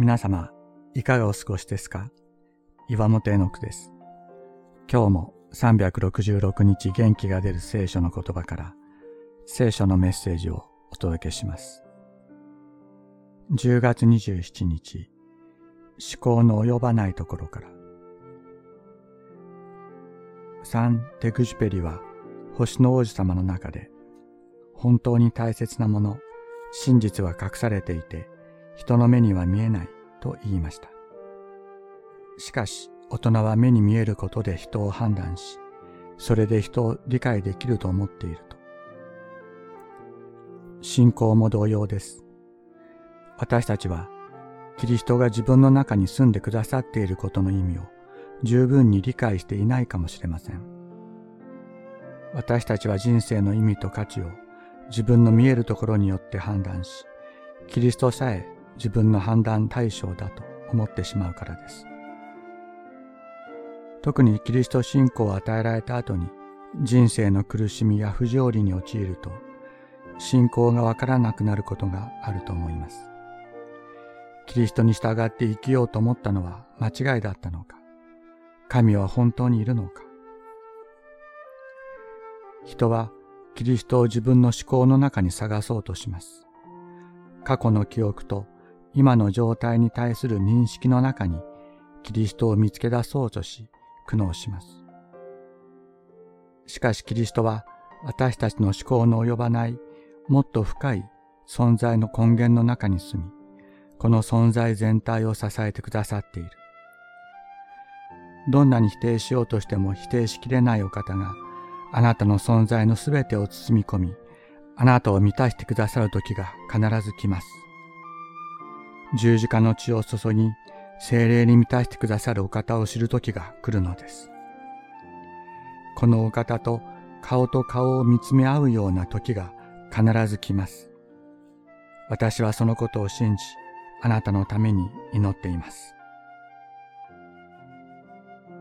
皆様、いかがお過ごしですか？岩本絵の句です。今日も366日元気が出る聖書の言葉から聖書のメッセージをお届けします。10月27日、思考の及ばないところから。サン・テグジュペリは星の王子様の中で本当に大切なもの、真実は隠されていて人の目には見えないと言いました。しかし、大人は目に見えることで人を判断し、それで人を理解できると思っていると。信仰も同様です。私たちは、キリストが自分の中に住んでくださっていることの意味を十分に理解していないかもしれません。私たちは人生の意味と価値を自分の見えるところによって判断し、キリストさえ自分の判断対象だと思ってしまうからです。特にキリスト信仰を与えられた後に人生の苦しみや不条理に陥ると信仰がわからなくなることがあると思います。キリストに従って生きようと思ったのは間違いだったのか神は本当にいるのか人はキリストを自分の思考の中に探そうとします。過去の記憶と今の状態に対する認識の中にキリストを見つけ出そうとし苦悩します。しかしキリストは私たちの思考の及ばないもっと深い存在の根源の中に住み、この存在全体を支えてくださっている。どんなに否定しようとしても否定しきれないお方があなたの存在のすべてを包み込み、あなたを満たしてくださる時が必ず来ます。十字架の血を注ぎ、精霊に満たしてくださるお方を知る時が来るのです。このお方と顔と顔を見つめ合うような時が必ず来ます。私はそのことを信じ、あなたのために祈っています。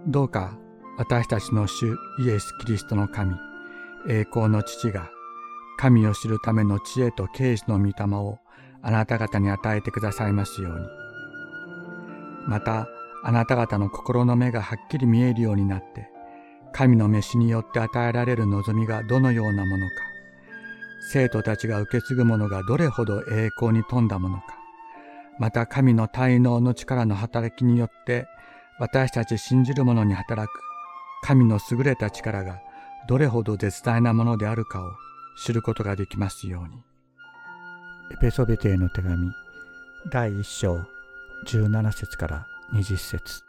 どうか私たちの主イエス・キリストの神、栄光の父が神を知るための知恵と啓示の御霊をあなた方に与えてくださいますように。また、あなた方の心の目がはっきり見えるようになって、神の召しによって与えられる望みがどのようなものか、生徒たちが受け継ぐものがどれほど栄光に富んだものか、また神の滞納の力の働きによって私たち信じる者に働く神の優れた力がどれほど絶大なものであるかを知ることができますように。エペソビテへの手紙第1章17節から20節。